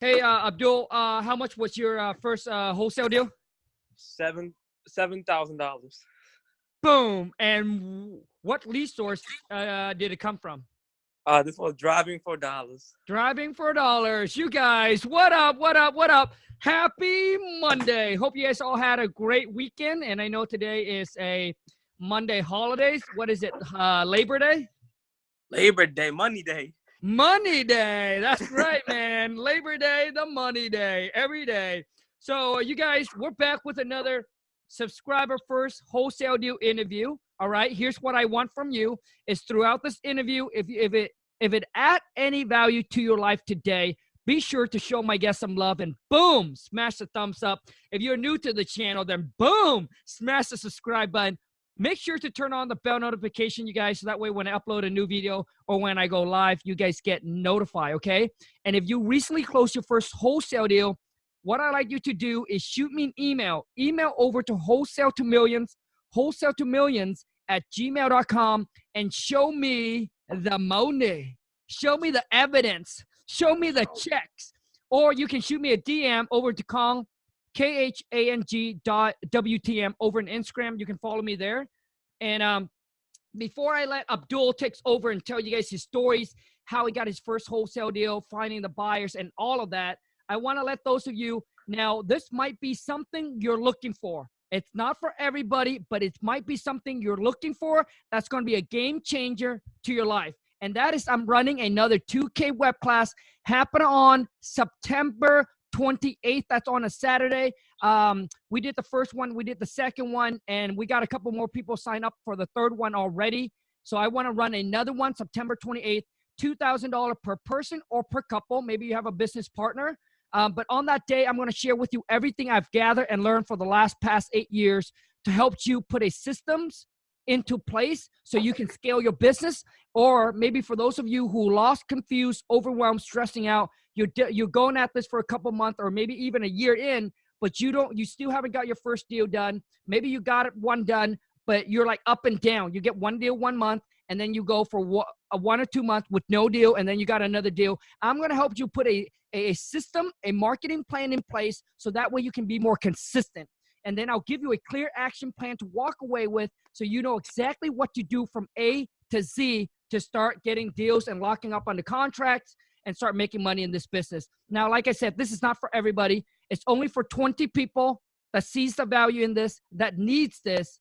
Hey, uh, Abdul, uh, how much was your uh, first uh, wholesale deal? Seven seven thousand dollars. Boom. And what lead source uh, did it come from? Uh, this was driving for dollars. Driving for dollars. You guys, what up? What up? What up? Happy Monday. Hope you guys all had a great weekend. And I know today is a Monday holidays. What is it? Uh, Labor Day? Labor Day, Money Day. Money Day. That's right, man. Labor Day, the money day, every day. So, uh, you guys, we're back with another subscriber first wholesale deal interview. All right. Here's what I want from you is throughout this interview, if if it if it add any value to your life today, be sure to show my guest some love and boom, smash the thumbs up. If you're new to the channel, then boom, smash the subscribe button. Make sure to turn on the bell notification, you guys, so that way when I upload a new video or when I go live, you guys get notified, okay? And if you recently closed your first wholesale deal, what I'd like you to do is shoot me an email. Email over to wholesale to millions, wholesale to millions at gmail.com and show me the money. Show me the evidence. Show me the oh. checks. Or you can shoot me a DM over to Khang, K H A N G dot WTM over on Instagram. You can follow me there. And um, before I let Abdul takes over and tell you guys his stories, how he got his first wholesale deal, finding the buyers, and all of that, I want to let those of you now, this might be something you're looking for. It's not for everybody, but it might be something you're looking for that's going to be a game changer to your life. And that is, I'm running another 2K web class happening on September 28th. That's on a Saturday. Um, we did the first one, we did the second one, and we got a couple more people sign up for the third one already. So I want to run another one September 28th, $2,000 per person or per couple. Maybe you have a business partner. Um, but on that day, I'm going to share with you everything I've gathered and learned for the last past eight years to help you put a systems into place so you can scale your business. Or maybe for those of you who lost, confused, overwhelmed, stressing out, you're you're going at this for a couple months or maybe even a year in, but you don't, you still haven't got your first deal done. Maybe you got it one done, but you're like up and down. You get one deal one month, and then you go for a one or two months with no deal, and then you got another deal. I'm going to help you put a a system, a marketing plan in place so that way you can be more consistent. And then I'll give you a clear action plan to walk away with so you know exactly what to do from A to Z to start getting deals and locking up on the contracts and start making money in this business. Now, like I said, this is not for everybody. It's only for 20 people that sees the value in this, that needs this.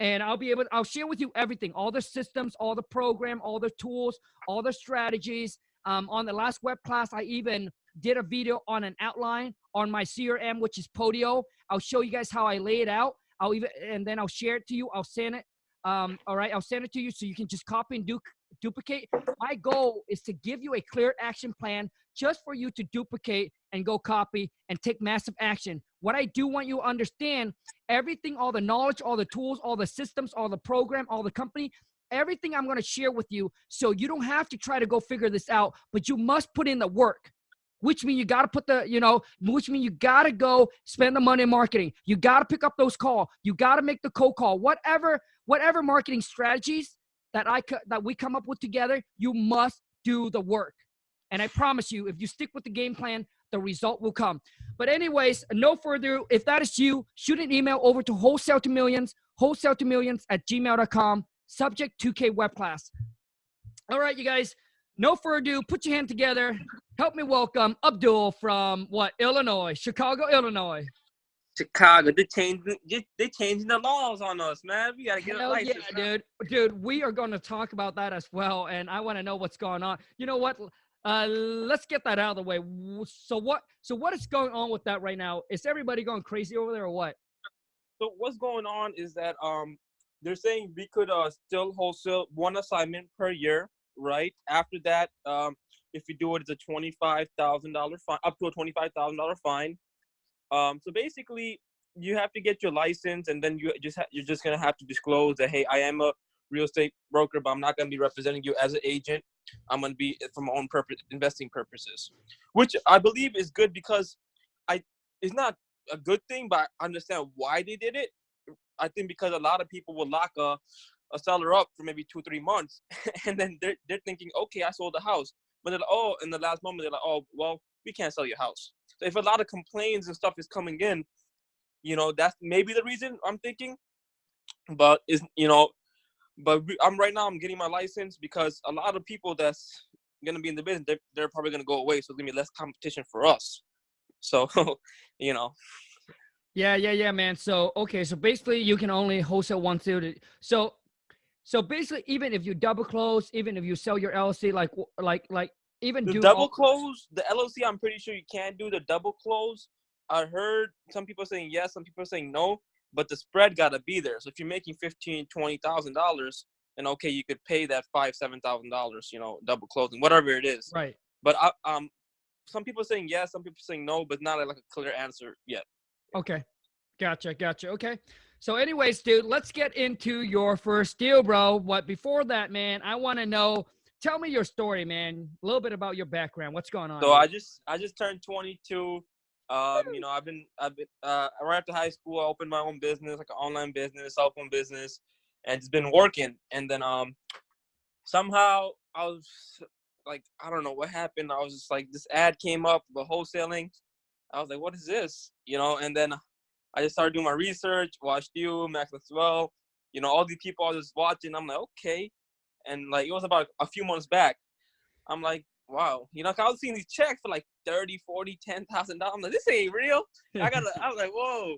And I'll be able, I'll share with you everything, all the systems, all the program, all the tools, all the strategies, um, on the last web class, I even did a video on an outline on my CRM, which is Podio. I'll show you guys how I lay it out. I'll even, and then I'll share it to you. I'll send it. Um, all right, I'll send it to you so you can just copy and du- duplicate. My goal is to give you a clear action plan just for you to duplicate and go copy and take massive action. What I do want you to understand, everything, all the knowledge, all the tools, all the systems, all the program, all the company, everything I'm going to share with you. So you don't have to try to go figure this out, but you must put in the work. Which means you got to put the, you know, which means you got to go spend the money in marketing. You got to pick up those call. You got to make the cold call. Whatever, whatever marketing strategies that I that we come up with together, you must do the work. And I promise you, if you stick with the game plan, the result will come. But anyways, no further. If that is you, shoot an email over to wholesale to millions, wholesale to millions at gmail.com subject 2K web class. All right, you guys, no further ado, put your hand together. Help me welcome Abdul from what? Illinois, Chicago, Illinois. Chicago, they changing, they changing the laws on us, man. We gotta get Hell a license, yeah, dude. Dude, we are going to talk about that as well, and I want to know what's going on. You know what? Uh, let's get that out of the way. So what? So what is going on with that right now? Is everybody going crazy over there, or what? So what's going on is that um they're saying we could uh, still wholesale one assignment per year, right? After that, um, if you do it, it's a twenty-five thousand dollar fine, up to a twenty-five thousand dollar fine. Um, so basically, you have to get your license, and then you just ha- you're just gonna have to disclose that hey, I am a real estate broker, but I'm not gonna be representing you as an agent. I'm gonna be for my own purpose, investing purposes, which I believe is good because I it's not a good thing, but I understand why they did it. I think because a lot of people will lock a, a seller up for maybe two, three months, and then they're, they're thinking, okay, I sold the house. But they're like, oh, in the last moment, they're like, oh, well, we can't sell your house. So if a lot of complaints and stuff is coming in, you know, that's maybe the reason I'm thinking. But is you know, but we, I'm right now I'm getting my license because a lot of people that's gonna be in the business they're, they're probably gonna go away, so it's gonna be less competition for us. So, you know. Yeah, yeah, yeah, man. So okay, so basically you can only wholesale one student. So so basically even if you double close, even if you sell your LLC, like like like even the do double close, the LLC, I'm pretty sure you can't do the double close. I heard some people saying yes, some people saying no, but the spread gotta be there. So if you're making fifteen, twenty thousand dollars, then okay, you could pay that five, seven thousand dollars, you know, double closing, whatever it is. right. But I, um, some people saying yes, some people saying no, but not like a clear answer yet. Okay. Gotcha, gotcha. Okay. So, anyways, dude, let's get into your first deal, bro. What before that, man, I want to know. Tell me your story, man. A little bit about your background. What's going on? So? I just, I just turned 22. Um, you know, I've been, I've been, uh, right after high school, I opened my own business, like an online business, cell phone business, and it's been working. And then, um, somehow I was like, I don't know what happened. I was just like, this ad came up, the wholesaling. I was like, what is this? You know, and then I just started doing my research, watched you, Max as well. You know, all these people I was just watching. I'm like, okay. And like, it was about a few months back. I'm like, wow. You know, I was seeing these checks for like 30, 40, 10,000 dollars. I'm like, this ain't real. I gotta, I was like, whoa.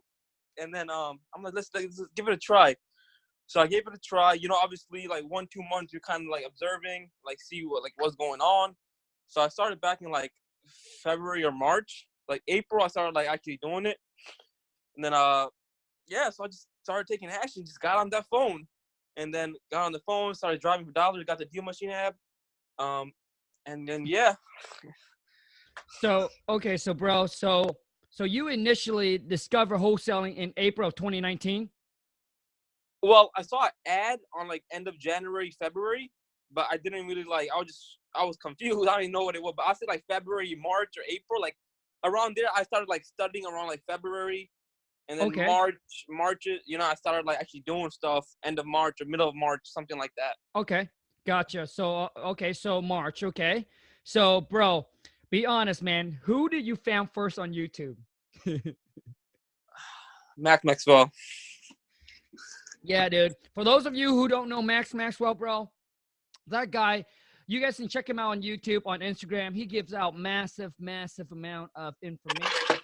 And then um, I'm like, let's, let's give it a try. So I gave it a try. You know, obviously, like one, two months, you're kind of like observing, like see what like what's going on. So I started back in like February or March. Like April, I started like actually doing it. And then uh, yeah, so I just started taking action. Just got on that phone, and then got on the phone, started driving for dollars. Got the deal machine app. Um, and then yeah, so okay, so bro, so so you initially discovered wholesaling in April of 2019. Well, I saw an ad on like end of January, February, but I didn't really like. I was just I was confused. I didn't know what it was. But I said like February, March, or April, like around there. I started like studying around like February, and then Okay. March, March. You know, I started like actually doing stuff end of March or middle of March, something like that. Okay, gotcha. So uh, okay, so March. Okay, so bro, be honest, man. Who did you found first on YouTube? Max Maxwell. Yeah, dude. For those of you who don't know Max Maxwell, bro, that guy, you guys can check him out on YouTube, on Instagram. He gives out massive, massive amount of information,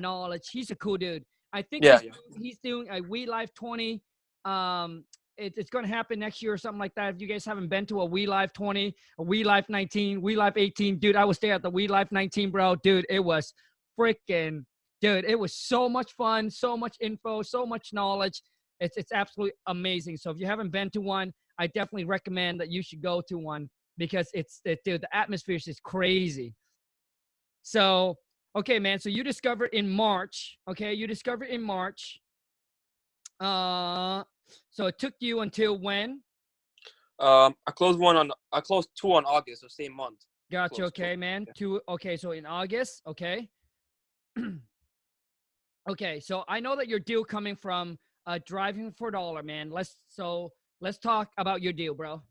knowledge. He's a cool dude. I think Yeah, he's, he's doing a We Live 20. Um, it, it's going to happen next year or something like that. If you guys haven't been to a We Live 20, a We Live 19, We Live 18, dude, I was there at the We Live 19, bro. Dude, it was freaking, dude, it was so much fun, so much info, so much knowledge. It's it's absolutely amazing. So if you haven't been to one, I definitely recommend that you should go to one because it's it, dude, the atmosphere is just crazy. So okay, man. So you discovered in March. Okay, you discovered in March. Uh, so it took you until when? Um, I closed one on. I closed two on August, the same month. Gotcha. Close, Okay, close, man. yeah. Two. Okay, so in August. Okay. okay, so I know that your deal coming from uh driving for dollar, man. Let's so let's talk about your deal, bro.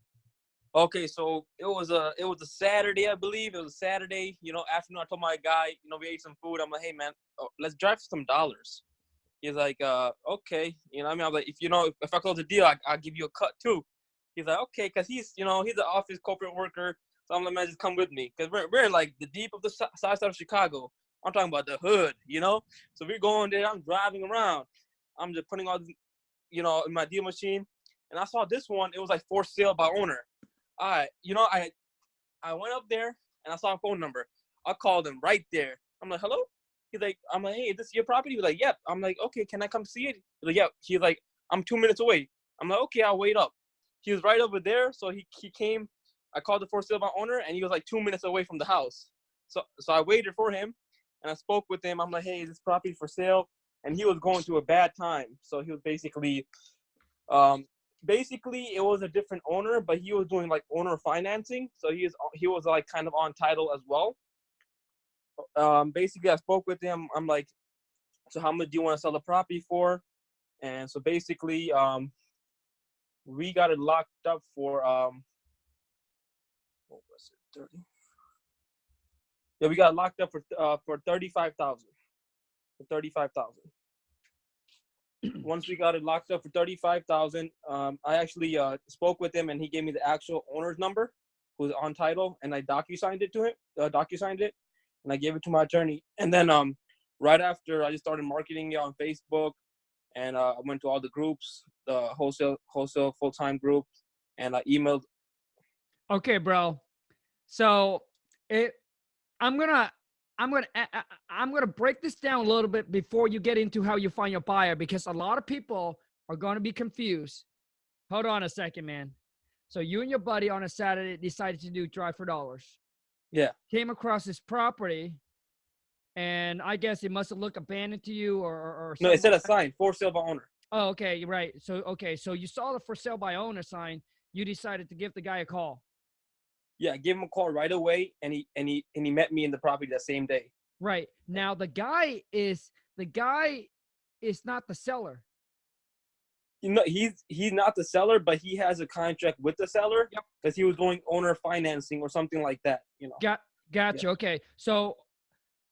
Okay, so it was a it was a Saturday, I believe. It was a Saturday. You know, afternoon. I told my guy, you know, we ate some food. I'm like, hey man, oh, let's drive some dollars. He's like, uh, okay. You know, I mean, I was like, if you know, if, if I close the deal, I, I'll give you a cut too. He's like, okay, cause he's, you know, he's an office corporate worker. So I'm like, man, just come with me, cause we're we're like the deep of the side side of Chicago. I'm talking about the hood, you know. So we're going there. I'm driving around. I'm just putting all, you know, in my deal machine, and I saw this one. It was like for sale by owner. All right, you know, I I went up there and I saw a phone number. I called him right there. I'm like, hello? He's like, I'm like, hey, is this your property? He's like, yep. I'm like, okay, can I come see it? He's like, yep. He's like, I'm two minutes away. I'm like, okay, I'll wait up. He was right over there, so he, he came. I called the for sale by owner, and he was like two minutes away from the house. So so I waited for him, and I spoke with him. I'm like, hey, is this property for sale? And he was going through a bad time, so he was basically, um, basically it was a different owner, but he was doing like owner financing, so he is he was like kind of on title as well. Um, basically, I spoke with him. I'm like, so how much do you want to sell the property for? And so basically, um, we got it locked up for um, what was it, thirty? Yeah, we got locked up for uh for thirty five thousand. For thirty five thousand. Once we got it locked up for thirty five thousand, um, I actually uh spoke with him and he gave me the actual owner's number, who's on title, and I docu signed it to him. Uh, docu signed it, and I gave it to my attorney. And then um, right after I just started marketing it on Facebook, and uh, I went to all the groups, the wholesale wholesale full time group, and I emailed. Okay, bro. So it, I'm gonna, I'm gonna, I- I'm gonna break this down a little bit before you get into how you find your buyer because a lot of people are gonna be confused. Hold on a second, man. So you and your buddy on a Saturday decided to do drive for dollars. Yeah. Came across this property, and I guess it must have looked abandoned to you, or or, or No, it said a sign for sale by owner. Oh, okay, right. So okay, so you saw the for sale by owner sign. You decided to give the guy a call. Yeah, I gave him a call right away, and he and he and he met me in the property that same day. Right. Now the guy is the guy is not the seller. You know, he's he's not the seller, but he has a contract with the seller Yep. because he was doing owner financing or something like that. You know. Got gotcha. Okay. So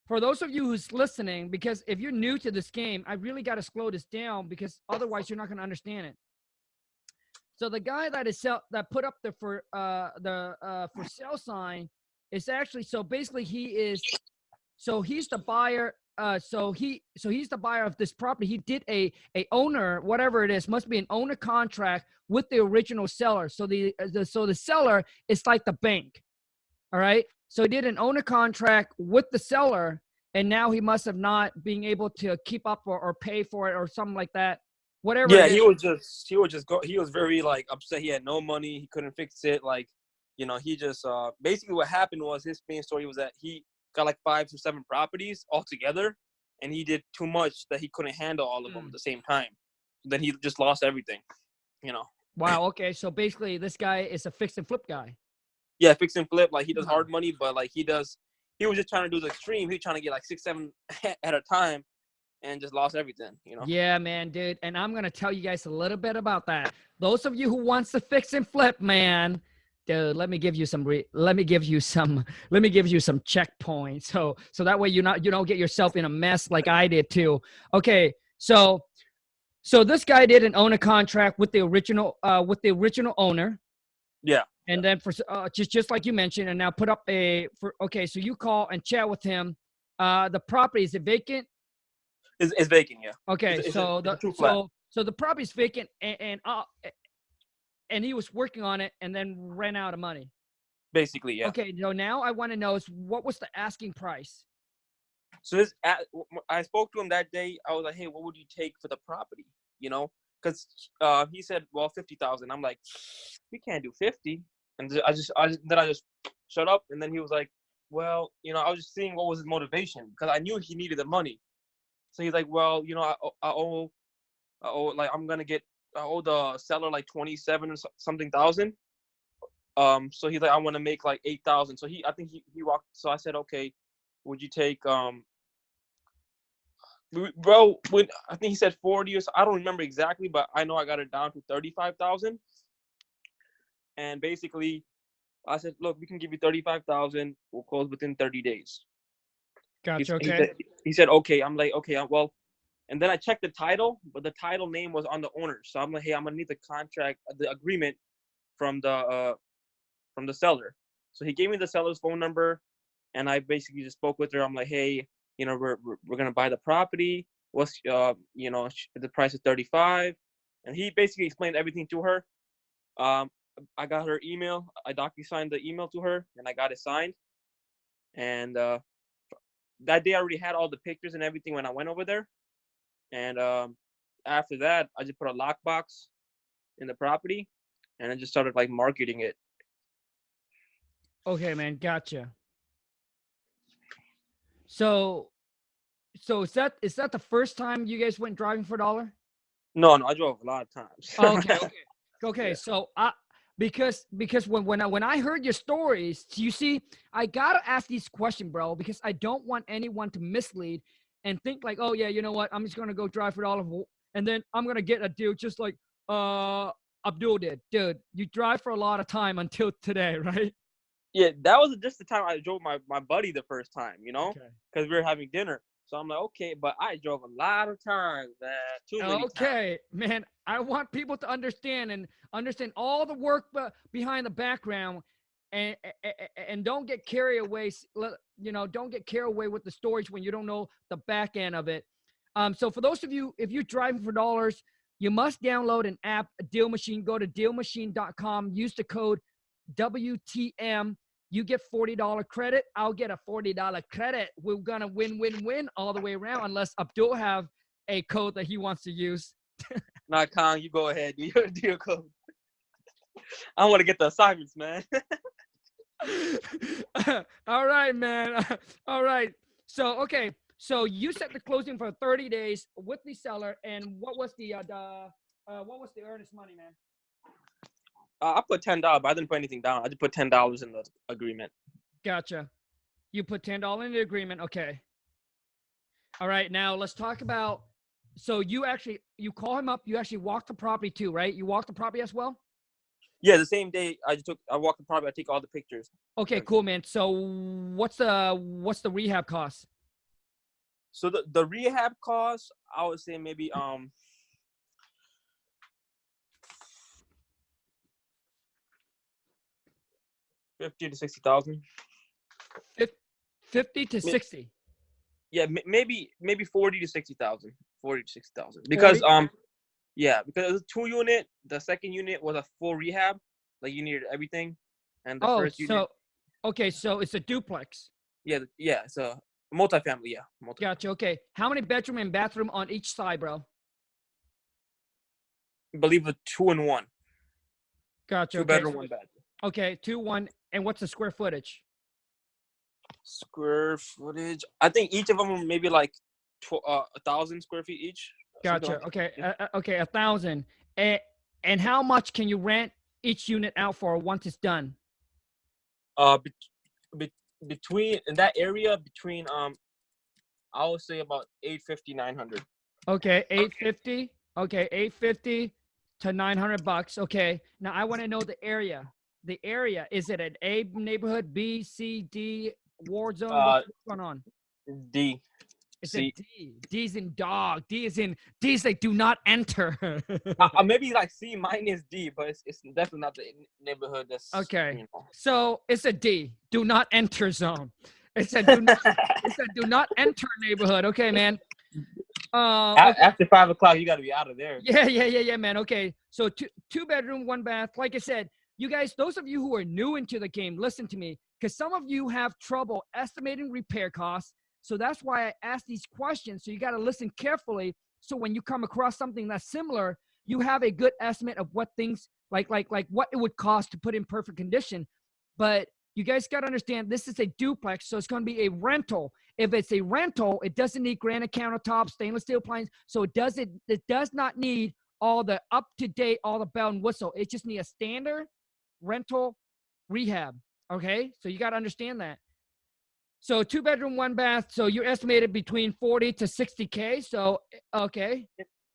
for those of you who's listening, because if you're new to this game, I really got to slow this down because otherwise you're not going to understand it. So the guy that is sell that put up the for uh the uh for sale sign is actually so basically he is so he's the buyer uh so he so he's the buyer of this property. He did a a owner whatever it is must be an owner contract with the original seller. So the, uh, the so the seller is like the bank all right? So he did an owner contract with the seller and now he must have not being able to keep up or, or pay for it or something like that whatever Yeah, he was just he was just go he was very like upset. He had no money. He couldn't fix it. Like, you know, he just uh basically what happened was his main story was that he got like five to seven properties altogether, and he did too much that he couldn't handle all of them Mm. at the same time. Then he just lost everything. You know. wow okay so basically this guy is a fix and flip guy Yeah, fix and flip. Like he does Mhm. hard money, but like he does. He was just trying to do the extreme. He was trying to get like six, seven at a time, and just lost everything. You know. Yeah, man, dude. And I'm gonna tell you guys a little bit about that. Those of you who wants to fix and flip, man, dude, let me give you some. Re- let me give you some. Let me give you some checkpoints. So so that way you not you don't get yourself in a mess like I did too. Okay, so so this guy didn't own a contract with the original uh with the original owner. Yeah. And then for uh, just just like you mentioned, and now put up a for okay. So you call and chat with him. Uh, the property is it vacant? It's, it's vacant. Yeah. Okay, it's so it's the so so the property's vacant and and, uh, and he was working on it and then ran out of money. Basically, yeah. Okay, so now I want to know is what was the asking price? So this, at, w- w- I spoke to him that day. I was like, "Hey, what would you take for the property?" You know, because uh, he said, "Well, fifty thousand. I'm like, "We can't do 50. And I just, I just, then I just shut up. And then he was like, "Well, you know, I was just seeing what was his motivation because I knew he needed the money. So he's like, "Well, you know, I, I owe, I owe, like, I'm gonna get, I owe the seller like twenty-seven or something thousand. Um, so he's like, I want to make like eight thousand. So he, I think he, he walked. So I said, okay, would you take um bro when i think he said 40 or so i don't remember exactly but i know i got it down to 35000 and basically i said look we can give you 35000 we'll close within 30 days He Gotcha. he, Okay. said, he said okay. I'm like okay uh, well and then i checked the title but the title name was on the owner. So i'm like hey i'm gonna need the contract uh, the agreement from the uh from the seller. So he gave me the seller's phone number and i basically just spoke with her. I'm like hey you know we're we're, we're gonna buy the property. What's uh you know the price is 35 and he basically explained everything to her. Um i got her email i docu signed the email to her and i got it signed. And uh that day i already had all the pictures and everything when i went over there and um after that i just put a lockbox in the property and i just started like marketing it Okay, man. Gotcha. So, so is that is that the first time you guys went driving for a dollar? no no i drove a lot of times Oh, okay. Okay. Okay. Yeah. So I because because when when I when I heard your stories, you see, I gotta ask these questions, bro, because I don't want anyone to mislead and think like, oh yeah, you know what, I'm just gonna go drive for all of and then I'm gonna get a deal just like uh Abdul did. Dude, you drive for a lot of time until today, right? Yeah, that was just the time I drove my, my buddy the first time, you know, Okay. because we were having dinner. So I'm like, okay, but I drove a lot of times, man. Too many times. Okay, man. I want people to understand and understand all the work behind the background, and and don't get carried away. You know, don't get carried away with the stories when you don't know the back end of it. Um, so for those of you, if you're driving for dollars, you must download an app, Deal Machine. Go to dealmachine.com. Use the code WTM. You get $40 credit. I'll get a $40 credit. We're gonna win, win, win all the way around, unless Abdul have a code that he wants to use. Nah, Khang, you go ahead. Do your, do your code. I want to get the assignments, man. all right, man. All right. So okay. So you set the closing for 30 days with the seller, and what was the uh, the uh, what was the earnest money, man? Uh, I put ten dollars, I didn't put anything down. I just put ten dollars in the agreement. Gotcha. You put ten dollars in the agreement. Okay. All right. Now let's talk about. So you actually you call him up. You actually walk the property too, right? You walk the property as well. Yeah, the same day I just took. I walked the property. I take all the pictures. Okay, cool, man. So what's the what's the rehab cost? So the the rehab cost, I would say maybe um. Fifty to sixty thousand. Fifty to sixty. Yeah, maybe maybe forty to sixty thousand. Forty to sixty thousand. Because 40? um, yeah, because it was a two unit. The second unit was a full rehab. Like you needed everything, and the Oh, first unit. so okay, so it's a duplex. Yeah, yeah, it's a multifamily. Yeah, multi. Gotcha. Okay, how many bedroom and bathroom on each side, bro? I believe a two and one, Gotcha. two okay, bedroom, so- one bathroom. Okay, two, one, and what's the square footage? Square footage. I think each of them are maybe like tw- uh, a thousand square feet each. Gotcha. like Okay. yeah. Uh, uh, okay, a thousand. And and how much can you rent each unit out for once it's done? Uh, bet- bet- between in that area between um, I would say about 850, 900. Okay, eight fifty. Okay, eight fifty to nine hundred bucks. Okay. Now I want to know the area. The area is it an A neighborhood, B, C, D, ward zone? Uh, What's going on? D. It's C. a D. D's in dog. D is in D's They do not enter. uh, uh, maybe like C minus D, but it's, it's definitely not the neighborhood that's Okay. You know. so it's a D. Do not enter zone. It's a do not, it's a do not enter neighborhood. Okay, man. Uh, okay. After five o'clock, you got to be out of there. Yeah, yeah, yeah, yeah, man. Okay. So two two bedroom, one bath. Like I said, you guys, those of you who are new into the game, listen to me, because some of you have trouble estimating repair costs. So that's why I ask these questions. So you got to listen carefully. So when you come across something that's similar, you have a good estimate of what things like like like what it would cost to put in perfect condition. But you guys got to understand this is a duplex, so it's going to be a rental. If it's a rental, it doesn't need granite countertops, stainless steel appliances, so it doesn't it does not need all the up to date, all the bell and whistle. It just need a standard rental rehab. Okay, so you got to understand that. So two bedroom, one bath. So you're estimated between forty to sixty k. So okay,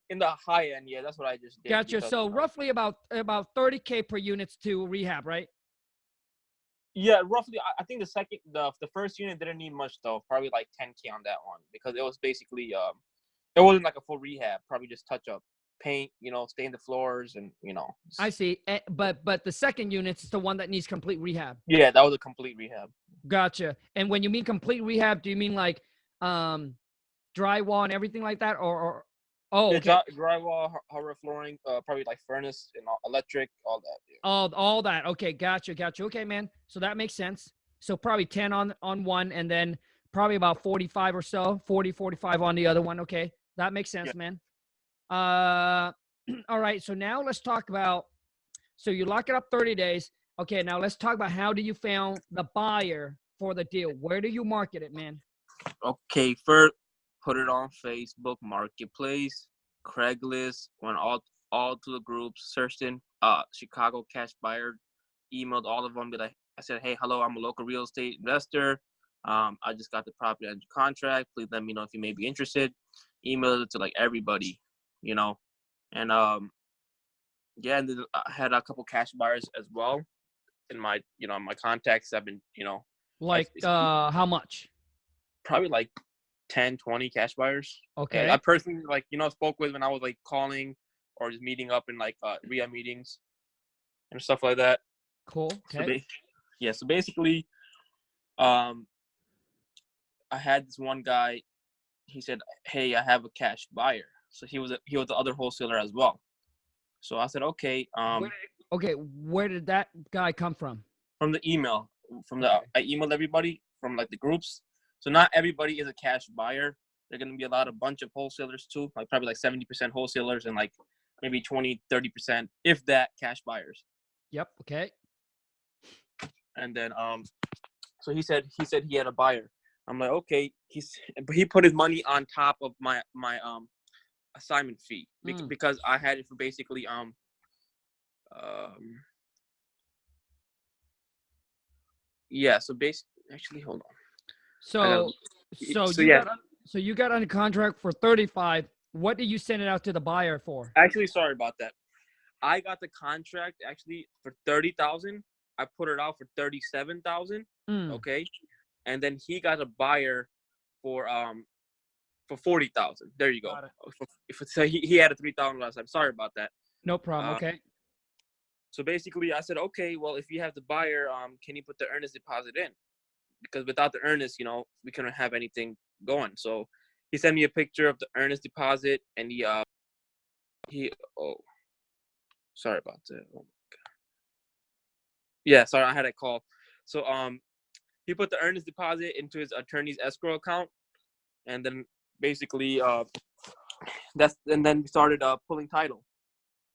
In the high end, yeah, that's what I just did. gotcha. So uh, roughly about about thirty k per units to rehab, right? Yeah, roughly. I- I think the second, the the first unit didn't need much though. Probably like 10k on that one because it was basically um, it wasn't like a full rehab. Probably just touch up, paint, you know, stain the floors, and you know. I see. Eh, But but the second unit is the one that needs complete rehab. Yeah, that was a complete rehab. Gotcha. And when you mean complete rehab, do you mean like um drywall and everything like that, or, or oh okay. dry- drywall, har- hardwood flooring, uh, probably like furnace and electric, all that. Yeah. all all that? Okay, gotcha, gotcha. Okay, man. So that makes sense. So probably ten on on one, and then probably about forty five or so, 40, 45 on the other one. Okay, that makes sense, Yeah. man. Uh, all right. So now let's talk about. So you lock it up thirty days. Okay, now let's talk about how do you found the buyer for the deal? Where do you market it, man? Okay, first put it on Facebook Marketplace, Craigslist, went all all to the groups, searched in uh Chicago cash buyer, emailed all of them. Be like, I said, hey, hello, I'm a local real estate investor. Um, I just got the property under contract. Please let me know if you may be interested. Emailed it to like everybody, you know, and um, yeah, and then I had a couple cash buyers as well. in my you know my contacts. I've been you know Like uh, how much? probably like 10, 20 cash buyers. And Okay. I personally like you know spoke with when I was like calling or just meeting up in like uh REIA meetings and stuff like that. Cool. So Okay. ba- yeah, so basically, um, I had this one guy. He said, "Hey, I have a cash buyer." So he was a, he was the other wholesaler as well. So I said, "Okay." Um, Where okay. Where did that guy come from? from the email, from the. I emailed everybody from like the groups. So not everybody is a cash buyer. There're gonna be a lot of bunch of wholesalers too, like probably like seventy percent wholesalers and like maybe 20, 30 percent, if that, cash buyers. Yep. Okay. and then um so he said he said he had a buyer i'm like okay he's but he put his money on top of my my um assignment fee Mm. because i had it for basically um um yeah so basically actually hold on So so yeah. got so you got on a contract for thirty five. What did you send it out to the buyer for? actually sorry about that i got the contract actually for 30000 i put it out for 37000 Mm, okay and then he got a buyer for um for 40000 there you go. Got it. For- if it's, so he, he had a 3000 last time. Sorry about that. No problem. uh, okay. so basically i said okay well if you have the buyer um can you put the earnest deposit in? Because without the earnest you know we couldn't have anything going. So he sent me a picture of the earnest deposit and he uh he oh sorry about that. Oh my god. Yeah sorry i had a call. So um he put the earnest deposit into his attorney's escrow account and then basically uh that's and then we started uh pulling title.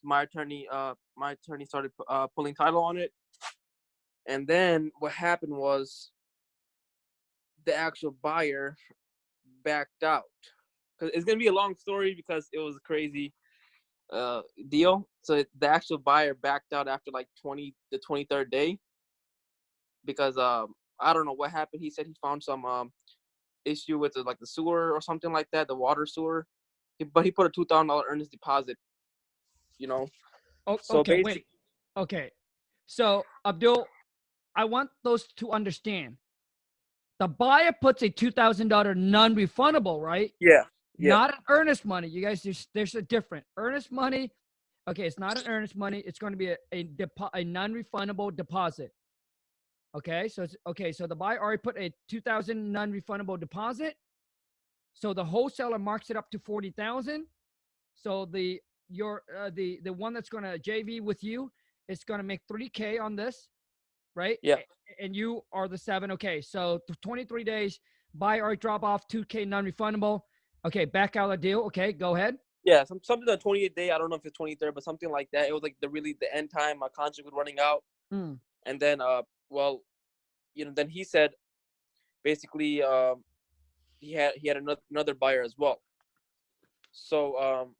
My attorney uh my attorney started uh pulling title on it. And then what happened was the actual buyer backed out. Because it's gonna be a long story because it was a crazy uh deal. So the actual buyer backed out after like 20 the 23rd day because um i don't know what happened. He said he found some um issue with the, like the sewer or something like that the water sewer but he put a two thousand dollar earnest deposit you know Oh, so okay. Wait. Okay. So Abdul, I want those to understand. The buyer puts a two thousand dollar non-refundable, right? yeah Yeah. Not an earnest money. You guys, there's there's a different earnest money. Okay, it's not an earnest money. It's going to be a a, depo- a non-refundable deposit. Okay, so it's okay. So the buyer already put a two thousand non-refundable deposit. So the wholesaler marks it up to forty thousand. So the your uh, the the one that's going to JV with you is going to make three k on this, right? Yeah. And you are the seven. Okay, so twenty three days. Buy or drop off two k non-refundable. Okay, back out of the deal. Okay, go ahead. Yeah, some, something on 28th day. I don't know if it's 23rd, but something like that. It was like the really the end time. My contract was running out, Mm. and then uh, well, you know, then he said, basically, um, he had he had another another buyer as well. So um,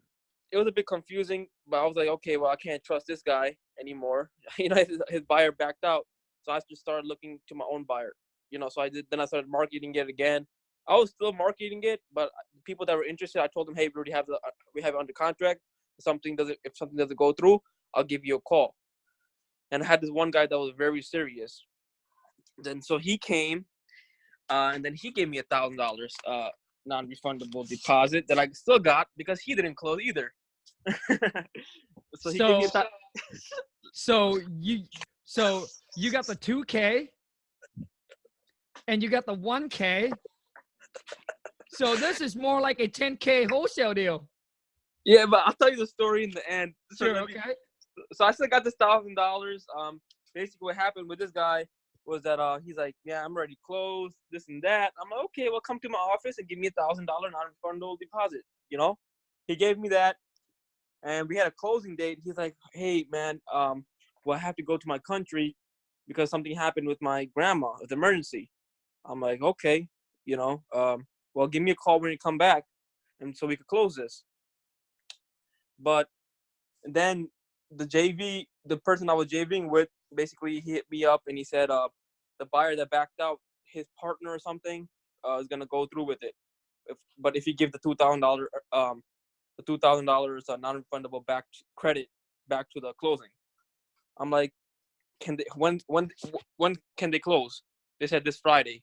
it was a bit confusing, but I was like, okay, well, I can't trust this guy anymore. you know, his, his buyer backed out, so I just started looking to my own buyer. You know, so I did. Then I started marketing it again. I was still marketing it, but people that were interested, I told them, hey, we already have the uh, we have it under contract. If something doesn't if something doesn't go through, I'll give you a call. And I had this one guy that was very serious. Then so he came, uh, and then he gave me a thousand dollars uh non-refundable deposit that I still got because he didn't close either. so he gave me a So- thou- So you so you got the two k, and you got the one k. So this is more like a ten k wholesale deal. yeah, but I'll tell you the story in the end. So Sure. me- Okay. So I still got this thousand dollars. Um, basically what happened with this guy was that uh he's like, yeah, I'm ready to close this and that. I'm like, okay, well, come to my office and give me a thousand dollar non-refundable deposit. You know, he gave me that, and we had a closing date. He's like, hey, man, um, well, I have to go to my country because something happened with my grandma, with emergency. I'm like, okay, you know, um, well, give me a call when you come back, and so we could close this. But then the JV, the person I was JVing with, basically he hit me up and he said, uh, the buyer that backed out, his partner or something, uh, is gonna go through with it. If, but if you give the two thousand dollar, um, the two thousand dollars uh, non-refundable back credit back to the closing, I'm like, can they when when when can they close? They said this Friday.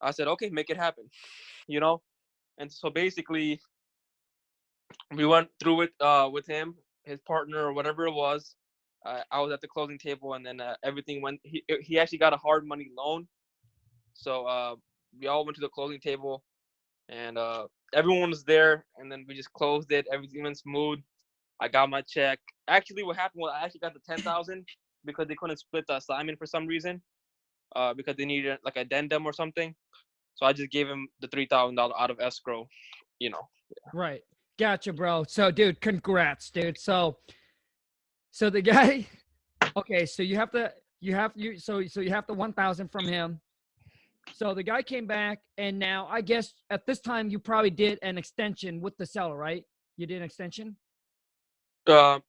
I said, okay, make it happen. You know, and so basically, we went through it uh, with him, his partner, or whatever it was. Uh, I was at the closing table, and then uh, everything went. He he actually got a hard money loan, so uh, we all went to the closing table, and uh, everyone was there. And then we just closed it. Everything went smooth. I got my check. Actually, what happened was I actually got the ten thousand because they couldn't split the assignment for some reason, uh, because they needed like addendum or something. So I just gave him the three thousand dollar out of escrow. You know. Right. Gotcha, bro. So, dude, congrats, dude. So, so the guy, okay, so you have to, you have you, so so you have the one thousand from him. So the guy came back, and now I guess at this time you probably did an extension with the seller, right? You did an extension. Uh,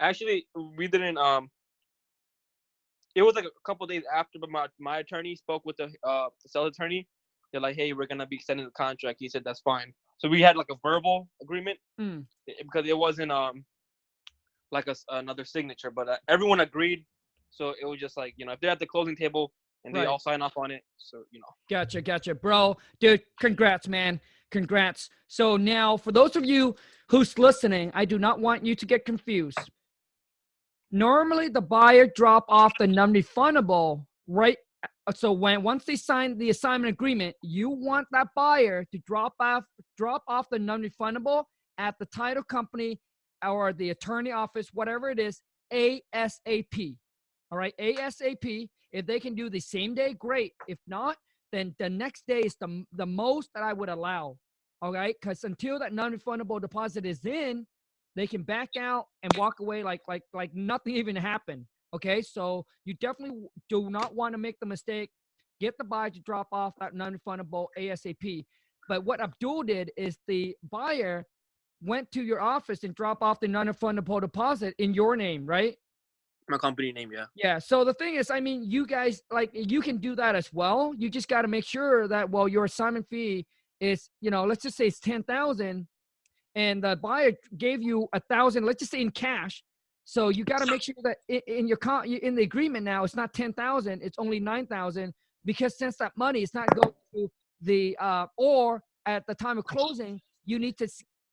actually, we didn't. Um, it was like a couple days after, but my my attorney spoke with the uh the seller attorney. They're like, "Hey, we're gonna be extending the contract." He said, "That's fine." So we had like a verbal agreement Mm. because it wasn't um like a another signature, but uh, everyone agreed. So it was just like you know, if they're at the closing table and they Right. all sign off on it, so you know. Gotcha, gotcha, bro. Dude, congrats, man. Congrats. So now, for those of you who's listening, I do not want you to get confused. Normally, the buyer drop off the non-refundable right. Uh, So when once they sign the assignment agreement, you want that buyer to drop off drop off the non-refundable at the title company or the attorney office, whatever it is, ASAP. All right, ASAP. If they can do the same day, great. If not, then the next day is the the most that I would allow. All right, because until that non-refundable deposit is in, they can back out and walk away like like like nothing even happened. Okay, so you definitely do not want to make the mistake. Get the buyer to drop off that non-refundable ASAP. But what Abdul did is the buyer went to your office and drop off the non-refundable deposit in your name, right? My company name, yeah. Yeah. So the thing is, I mean, you guys like you can do that as well. You just got to make sure that well, your assignment fee is, you know, let's just say it's ten thousand, and the buyer gave you a thousand. Let's just say in cash. So you got to make sure that in your con in the agreement now, it's not ten thousand. It's only nine thousand because since that money is not going to the uh, or at the time of closing, you need to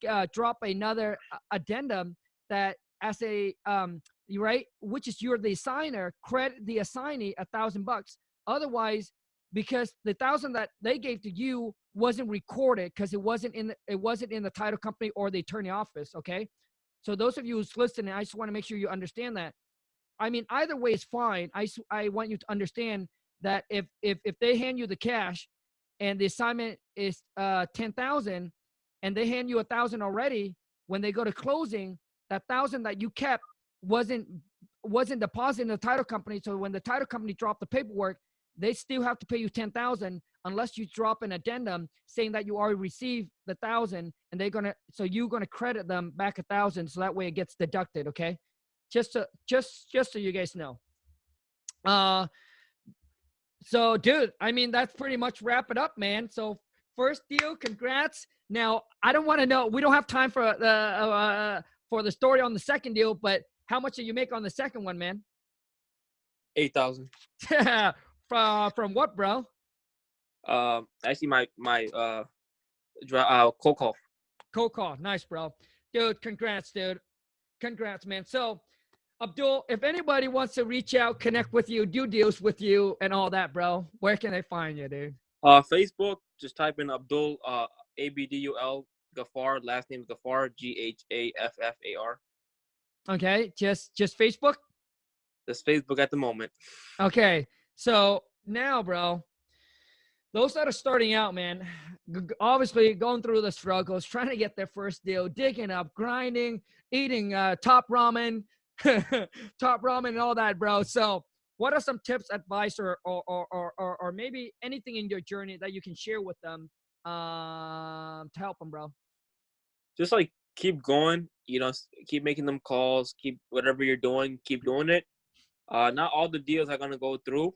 uh, drop another uh, addendum that as a um, you right which is you're the signer credit the assignee a thousand bucks otherwise because the thousand that they gave to you wasn't recorded because it wasn't in the, it wasn't in the title company or the attorney office okay so those of you who's listening i just want to make sure you understand that i mean either way is fine I, I want you to understand that if if if they hand you the cash and the assignment is uh 10,000 and they hand you a thousand already when they go to closing that thousand that you kept wasn't wasn't deposited in the title company. So when the title company dropped the paperwork, they still have to pay you ten thousand unless you drop an addendum saying that you already received the thousand, and they're gonna so you're gonna credit them back a thousand, so that way it gets deducted. Okay, just so just just so you guys know. Uh, so dude, I mean that's pretty much wrap it up, man. So first deal, congrats. Now I don't want to know. We don't have time for the uh, for the story on the second deal, but how much did you make on the second one, man? Eight thousand. from from what, bro? Um, actually, my my uh, uh, cold call. Cold call. Nice, bro. Dude, congrats, dude. Congrats, man. So, Abdul, if anybody wants to reach out, connect with you, do deals with you, and all that, bro, where can they find you, dude? Uh, Facebook, just type in Abdul, uh, A B D U L Ghaffar. Last name is Ghaffar, G H A F F A R. Okay, just just Facebook. Just Facebook at the moment. Okay, so now, bro, those that are starting out, man, obviously going through the struggles, trying to get their first deal, digging up, grinding, eating uh, top ramen, top ramen, and all that, bro. So, what are some tips, advice, or or, or or or or maybe anything in your journey that you can share with them um, to help them, bro? Just like keep going. You know, keep making them calls. Keep whatever you're doing. Keep doing it. Uh, not all the deals are gonna go through,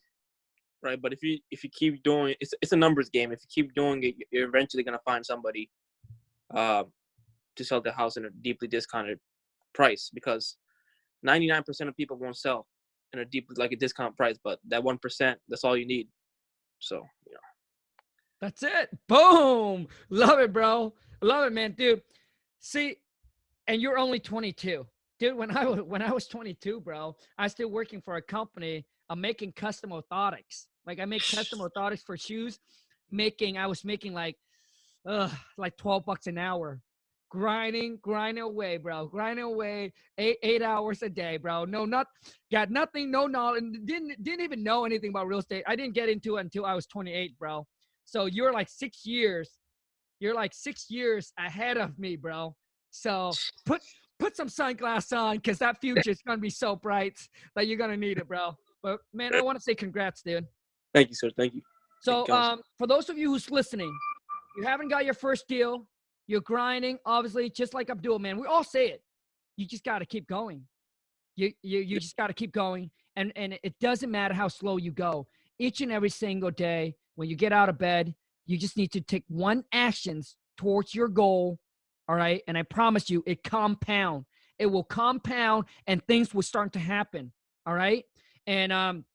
right? But if you if you keep doing, it's it's a numbers game. If you keep doing it, you're eventually gonna find somebody, uh, to sell the house in a deeply discounted price because 99% of people won't sell. in a deep like a discount price. But that one percent, that's all you need. So know. That's it. Boom. Love it, bro. Love it, man, dude. See, and you're only 22, dude. When I was when I was 22, bro, I was still working for a company. I'm making custom orthotics. Like I make custom orthotics for shoes. Making I was making like, uh, like 12 bucks an hour grinding, grinding away, bro, grinding away eight eight hours a day, bro. No, not got nothing, no knowledge, didn't didn't even know anything about real estate. I didn't get into it until I was 28, bro. So you're like six years, you're like six years ahead of me, bro. So put put some sunglasses on, cause that future is gonna be so bright that you're gonna need it, bro. But man, I want to say congrats, dude. Thank you, sir. Thank you. So Thank you. um, for those of you who's listening, you haven't got your first deal, you're grinding, obviously, just like Abdul, man. We all say it. You just got to keep going. You you you just got to keep going, and and it doesn't matter how slow you go. Each and every single day, when you get out of bed, you just need to take one actions towards your goal. All right, and I promise you, it compound. It will compound, and things will start to happen. All right, and um,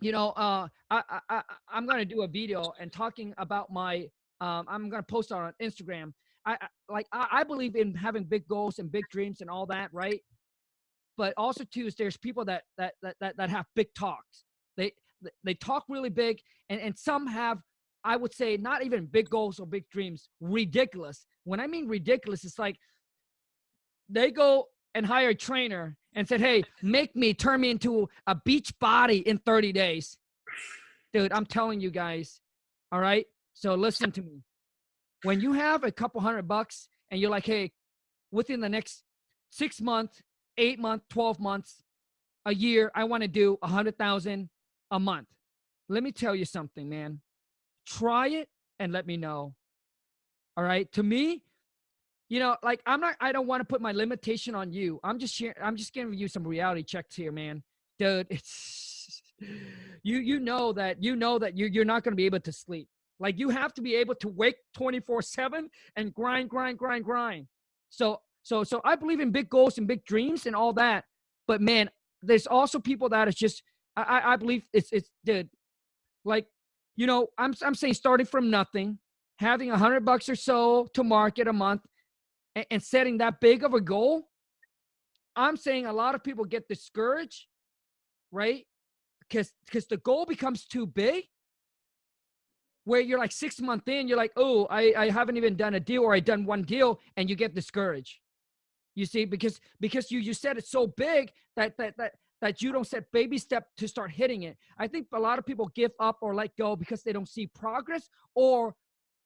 you know, uh, I I, I I'm gonna do a video and talking about my um, I'm gonna post on Instagram I, like I, I believe in having big goals and big dreams and all that, right? But also too is there's people that that that that, that have big talks. They they talk really big, and and some have I would say not even big goals or big dreams, ridiculous. When I mean ridiculous, it's like they go and hire a trainer and said, "Hey, make me turn me into a beach body in 30 days." Dude, I'm telling you guys. All right? So listen to me when you have a couple hundred bucks and you're like, hey, within the next six months, eight months, 12 months, a year, I want to do a hundred thousand a month. Let me tell you something, man. Try it and let me know. All right. To me, you know, like I'm not, I don't want to put my limitation on you. I'm just sharing, I'm just giving you some reality checks here, man. Dude, it's you you know that you know that you you're not gonna be able to sleep. Like you have to be able to wake 24/7 and grind, grind, grind, grind. So so so I believe in big goals and big dreams and all that. But man, there's also people that is just I I believe it's it's dude, like you know I'm I'm saying starting from nothing, having a hundred bucks or so to market a month, and, and setting that big of a goal. I'm saying a lot of people get discouraged, right? Because because the goal becomes too big where you're like six months in, you're like, oh, I, I haven't even done a deal or I done one deal, and you get discouraged. You see, because because you you said it's so big that that that that you don't set baby step to start hitting it. I think a lot of people give up or let go because they don't see progress or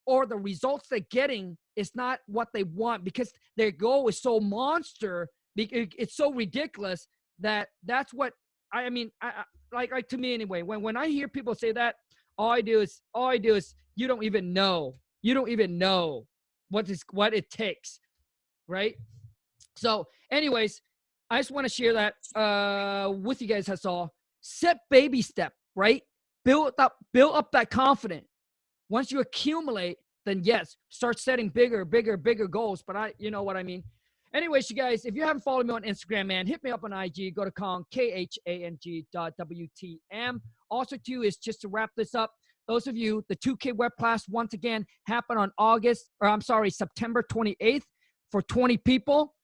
or the results they're getting is not what they want because their goal is so monster it's so ridiculous that that's what i mean I, like like to me anyway when when i hear people say that all I do is all I do is you don't even know. You don't even know what is what it takes. Right? So, anyways, I just want to share that uh with you guys. That's all. Set baby step, right? Build up, build up that confidence. Once you accumulate, then yes, start setting bigger, bigger, bigger goals. But I, you know what I mean. Anyways, you guys, if you haven't followed me on Instagram, man, hit me up on IG. Go to Khang, K H A N G dot W T M. Also, too, is just to wrap this up. Those of you, the 2K web class once again happened on August, or I'm sorry, September 28th for 20 people.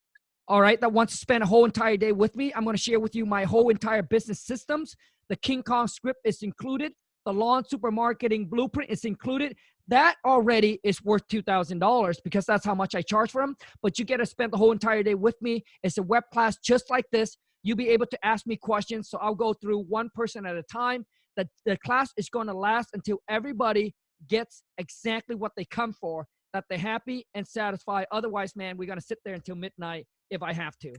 All right, that wants to spend a whole entire day with me. I'm going to share with you my whole entire business systems. The King Kong script is included. The lawn supermarketing blueprint is included. That already is worth $2,000 because that's how much I charge for them. But you get to spend the whole entire day with me. It's a web class just like this. You'll be able to ask me questions. So I'll go through one person at a time that the class is going to last until everybody gets exactly what they come for, that they're happy and satisfied. Otherwise, man, we're going to sit there until midnight if I have to.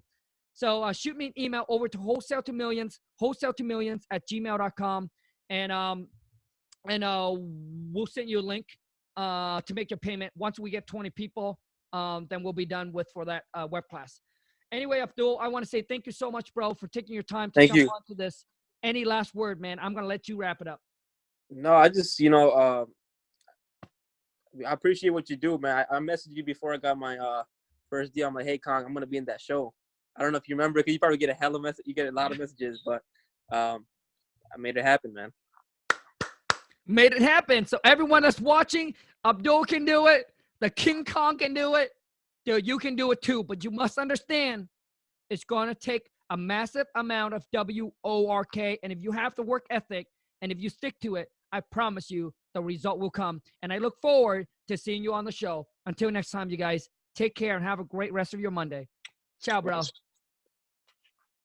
So uh, shoot me an email over to wholesale to millions, wholesale to millions at gmail.com. And, um, and uh, we'll send you a link uh, to make your payment. Once we get 20 people, um, then we'll be done with for that uh, web class. Anyway, Abdul, I want to say thank you so much, bro, for taking your time to thank jump you. onto this any last word, man? I'm gonna let you wrap it up. No, I just you know, uh, I appreciate what you do, man. I, I messaged you before I got my uh first deal. I'm like, hey, Khang, I'm gonna be in that show. I don't know if you remember, cause you probably get a hell of message. You get a lot of messages, but um, I made it happen, man. Made it happen. So everyone that's watching, Abdul can do it. The King Kong can do it. Dude, you can do it too. But you must understand, it's going to take a massive amount of W O R K. And if you have the work ethic and if you stick to it, I promise you the result will come. And I look forward to seeing you on the show. Until next time, you guys, take care and have a great rest of your Monday. Ciao, bro. Yes.